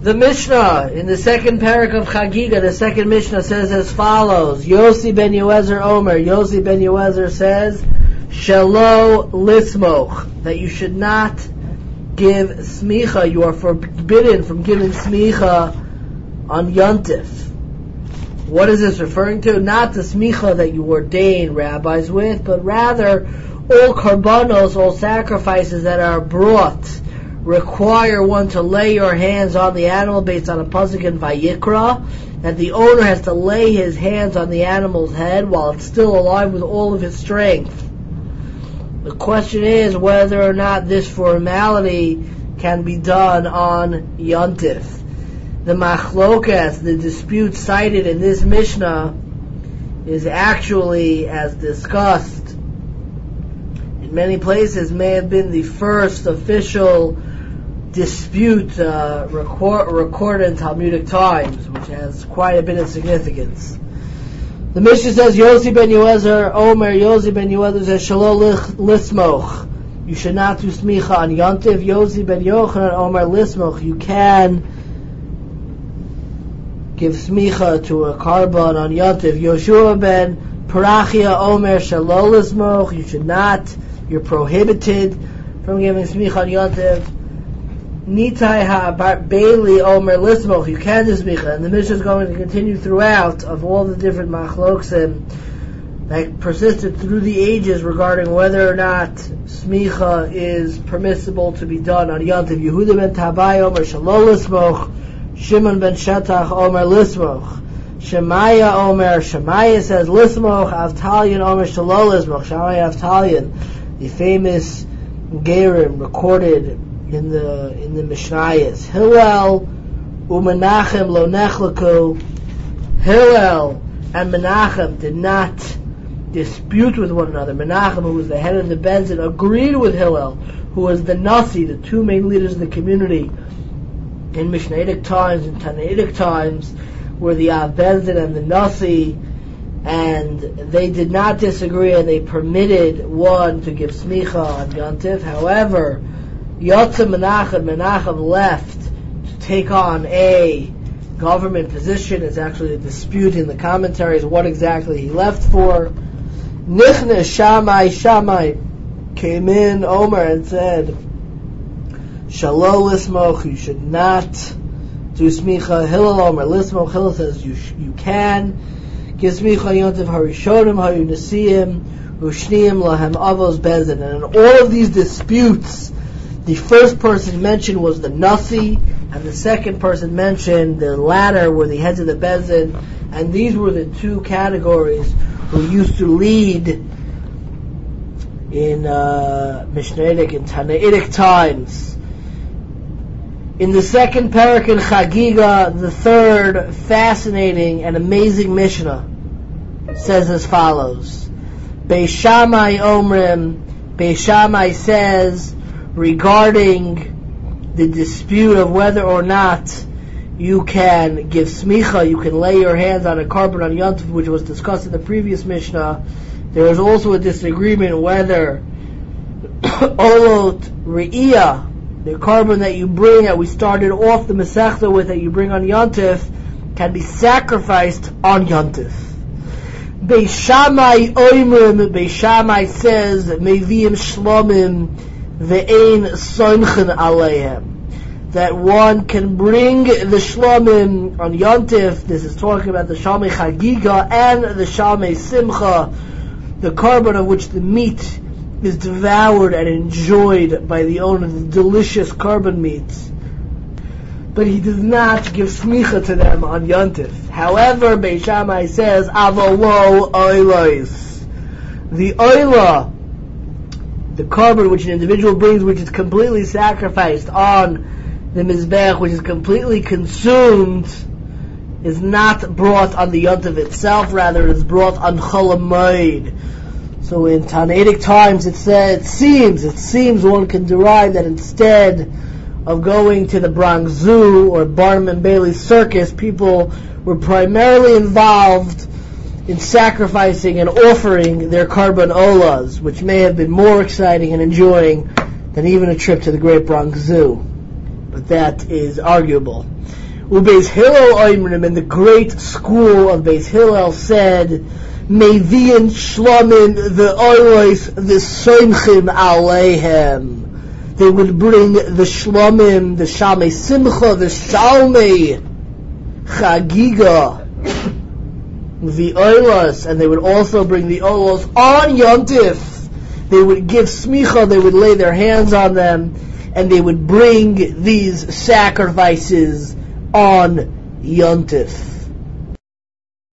The Mishnah in the second parak of Chagiga, the second Mishnah says as follows: Yossi ben Yoezer Omer. Yossi ben Yoezer says, "Shelo lismoch," that you should not give smicha. You are forbidden from giving smicha on yontif. What is this referring to? Not the smicha that you ordain rabbis with, but rather all karbanos, all sacrifices that are brought require one to lay your hands on the animal based on a pasuk in Vayikra, that the owner has to lay his hands on the animal's head while it's still alive with all of its strength. The question is whether or not this formality can be done on Yontif. The machlokas, the dispute cited in this Mishnah, is actually, as discussed in many places, may have been the first official dispute uh, record, recorded in Talmudic times, which has quite a bit of significance. The Mishnah says, Yossi ben Yoezer, Omer, Yossi ben Yoezer says, Shelo lismoch. You should not do smicha on Yontiv. Yossi ben Yochanan, Omer, lismoch. You can give smicha to a korban on Yontiv. Yoshua ben Parachia, Omer, Shelo lismoch. You should not. You're prohibited from giving smicha on Yontiv. Nitai ha Bailey Omer Lismoch, you can do smicha. And the Mishnah is going to continue throughout of all the different machloksim that persisted through the ages regarding whether or not smicha is permissible to be done on Yantiv. Yehuda ben Tabai Omer Shelo Lismoch, Shimon ben Shetach Omer Lismoch. Shemaya Omer, Shemaya says Lismoch, Avtalion Omer Shelo Lismoch, Shemaya Avtalion, the famous Gerim recorded in the in the Mishnayos. Hillel uMenachem lo nechlaku. Hillel and Menachem did not dispute with one another. Menachem, who was the head of the Beis Din, agreed with Hillel, who was the Nasi, the two main leaders of the community in Mishnaitic times and Tanaitic times, were the Av Beis Din and the Nasi, and they did not disagree, and they permitted one to give smicha on Yontif. However, Yotze Menachem, Menachem left to take on a government position. It's actually a dispute in the commentaries what exactly he left for. Nichne Shammai, Shammai came in, Omer, and said, Shelo Lismoch, you should not do smicha. Hillel Omer, Lismoch, Hillel says you, sh- you can. Give smicha yontiv harishonim, hayunasiyim, ushniim lahem avos beis din. And in all of these disputes, the first person mentioned was the Nasi, and the second person mentioned, the latter, were the heads of the Beis Din, and these were the two categories who used to lead in uh, Mishnaitic and Tanaitic times. In the second parak in Chagiga, the third fascinating and amazing Mishnah says as follows. Beis Shammai Omrim, Beis Shammai says, regarding the dispute of whether or not you can give smicha, you can lay your hands on a korban on yontif, which was discussed in the previous Mishnah. There is also a disagreement whether olot re'iyah, the korban that you bring, that we started off the Masechta with, that you bring on yontif, can be sacrificed on yontif. Beis Shammai oimrim, Beis Shammai says, meviim shlomim, ve'ein soimchen aleihem. That one can bring the shlomim on Yontif, this is talking about the Shalmei Chagiga and the Shalmei Simcha, the korban of which the meat is devoured and enjoyed by the owner, the delicious korban meats. But he does not give smicha to them on Yontif. However, Beis Shammai says, Avalo oilois. The oila the korban which an individual brings, which is completely sacrificed on the mizbech, which is completely consumed, is not brought on the yontav itself. Rather, it is brought on chol hamoed. So in Tanaitic times, it said, it seems, it seems one can derive that instead of going to the Bronx Zoo or Barnum and Bailey Circus, people were primarily involved in sacrificing and offering their korban olas, which may have been more exciting and enjoying than even a trip to the Great Bronx Zoo. but that is arguable. Ubeis Hillel Oimrim, and the great school of Beis Hillel said, May Mevian Shlomim the Oilois the Soimchim Aleihem. They would bring the Shlomim, the Shalmei Simcha, the Shalmei Chagiga, the Oilos, and they would also bring the Oilos on Yontif. They would give smicha, they would lay their hands on them, and they would bring these sacrifices on Yontif.